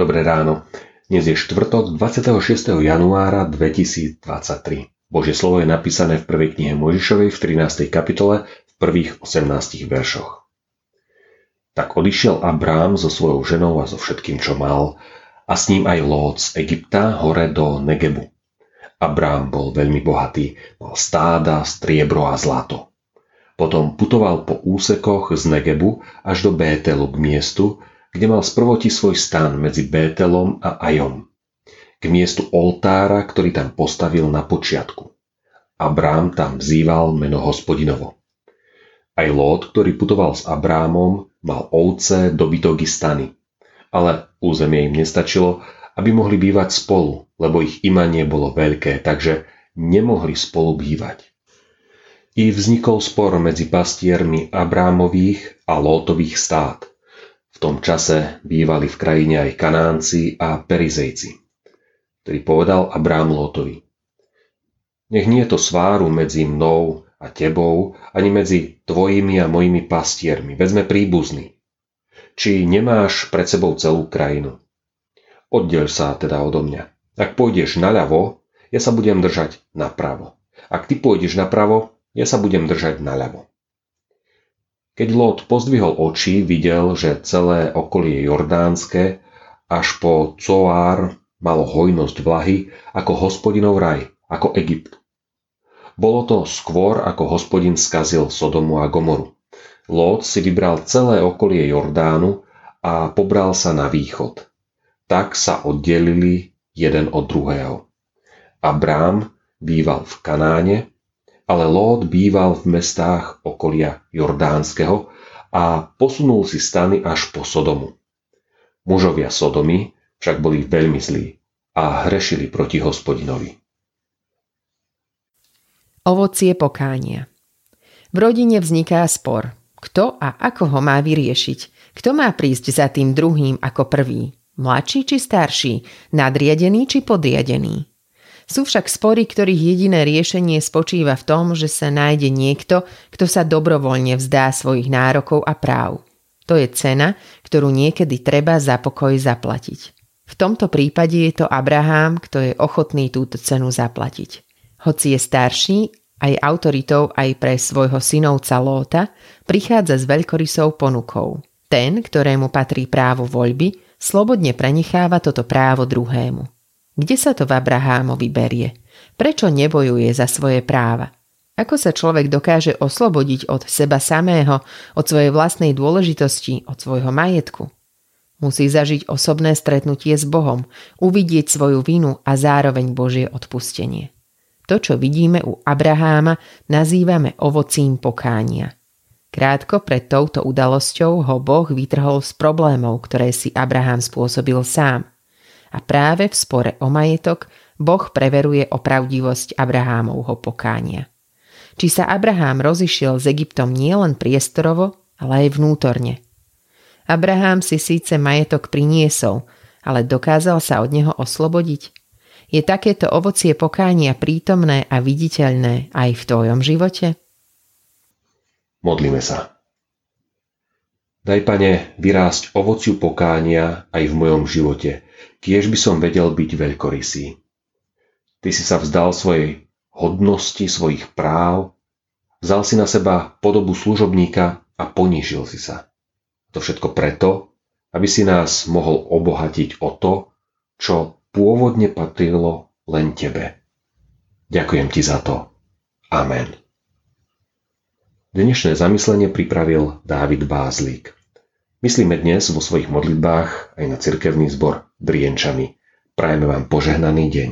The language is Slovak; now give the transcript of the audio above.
Dnes je štvrtok 26. januára 2023. Božie slovo je napísané v prvej knihe Mojžišovej v 13. kapitole v prvých 18 veršoch. Tak odišiel Abrám so svojou ženou a so všetkým, čo mal, a s ním aj Lót z Egypta hore do Negebu. Abrám bol veľmi bohatý, mal stáda, striebro a zlato. Potom putoval po úsekoch z Negebu až do Bételu k miestu, kde mal sprvoti svoj stan medzi Bételom a Ajom, k miestu oltára, ktorý tam postavil na počiatku. Abrám tam vzýval meno hospodinovo. Aj Lót, ktorý putoval s Abrámom, mal ovce, dobytok i stany. Ale územie im nestačilo, aby mohli bývať spolu, lebo ich imanie bolo veľké, takže nemohli spolu bývať. I vznikol spor medzi pastiermi Abrámových a Lótových stát tom čase bývali v krajine aj Kanánci a Perizejci, ktorý povedal Abrám Lótovi. Nech nie je to sváru medzi mnou a tebou, ani medzi tvojimi a mojimi pastiermi, veď sme príbuzní. Či nemáš pred sebou celú krajinu? Oddeľ sa teda odo mňa. Ak pôjdeš naľavo, ja sa budem držať napravo. Ak ty pôjdeš napravo, ja sa budem držať naľavo. Keď Lot pozdvihol oči, videl, že celé okolie Jordánske až po Coár malo hojnosť vlahy ako hospodinov raj, ako Egypt. Bolo to skôr, ako hospodin skazil Sodomu a Gomoru. Lot si vybral celé okolie Jordánu a pobral sa na východ. Tak sa oddelili jeden od druhého. Abrám býval v Kanáne ale Lót býval v mestách okolia Jordánskeho a posunul si stany až po Sodomu. Mužovia Sodomy však boli veľmi zlí a hrešili proti hospodinovi. Ovocie pokánia V rodine vzniká spor. Kto a ako ho má vyriešiť? Kto má prísť za tým druhým ako prvý? Mladší či starší? Nadriadený či podriadený? Sú však spory, ktorých jediné riešenie spočíva v tom, že sa nájde niekto, kto sa dobrovoľne vzdá svojich nárokov a práv. To je cena, ktorú niekedy treba za pokoj zaplatiť. V tomto prípade je to Abraham, kto je ochotný túto cenu zaplatiť. Hoci je starší, aj autoritou aj pre svojho synovca Lóta, prichádza s veľkorysou ponukou. Ten, ktorému patrí právo voľby, slobodne prenecháva toto právo druhému. Kde sa to v Abrahámovi berie? Prečo nebojuje za svoje práva? Ako sa človek dokáže oslobodiť od seba samého, od svojej vlastnej dôležitosti, od svojho majetku? Musí zažiť osobné stretnutie s Bohom, uvidieť svoju vinu a zároveň Božie odpustenie. To, čo vidíme u Abraháma, nazývame ovocím pokánia. Krátko pred touto udalosťou ho Boh vytrhol z problémov, ktoré si Abraham spôsobil sám – a práve v spore o majetok Boh preveruje opravdivosť Abrahámovho pokánia. Či sa Abrahám rozišiel s Egyptom nielen priestorovo, ale aj vnútorne. Abrahám si síce majetok priniesol, ale dokázal sa od neho oslobodiť. Je takéto ovocie pokánia prítomné a viditeľné aj v tvojom živote? Modlíme sa. Daj, pane, vyrásť ovociu pokánia aj v mojom živote, kiež by som vedel byť veľkorysý. Ty si sa vzdal svojej hodnosti, svojich práv, vzal si na seba podobu služobníka a ponížil si sa. To všetko preto, aby si nás mohol obohatiť o to, čo pôvodne patrilo len tebe. Ďakujem ti za to. Amen. Dnešné zamyslenie pripravil Dávid Bázlík. Myslíme dnes vo svojich modlitbách aj na cirkevný zbor Drienčany. Prajeme vám požehnaný deň.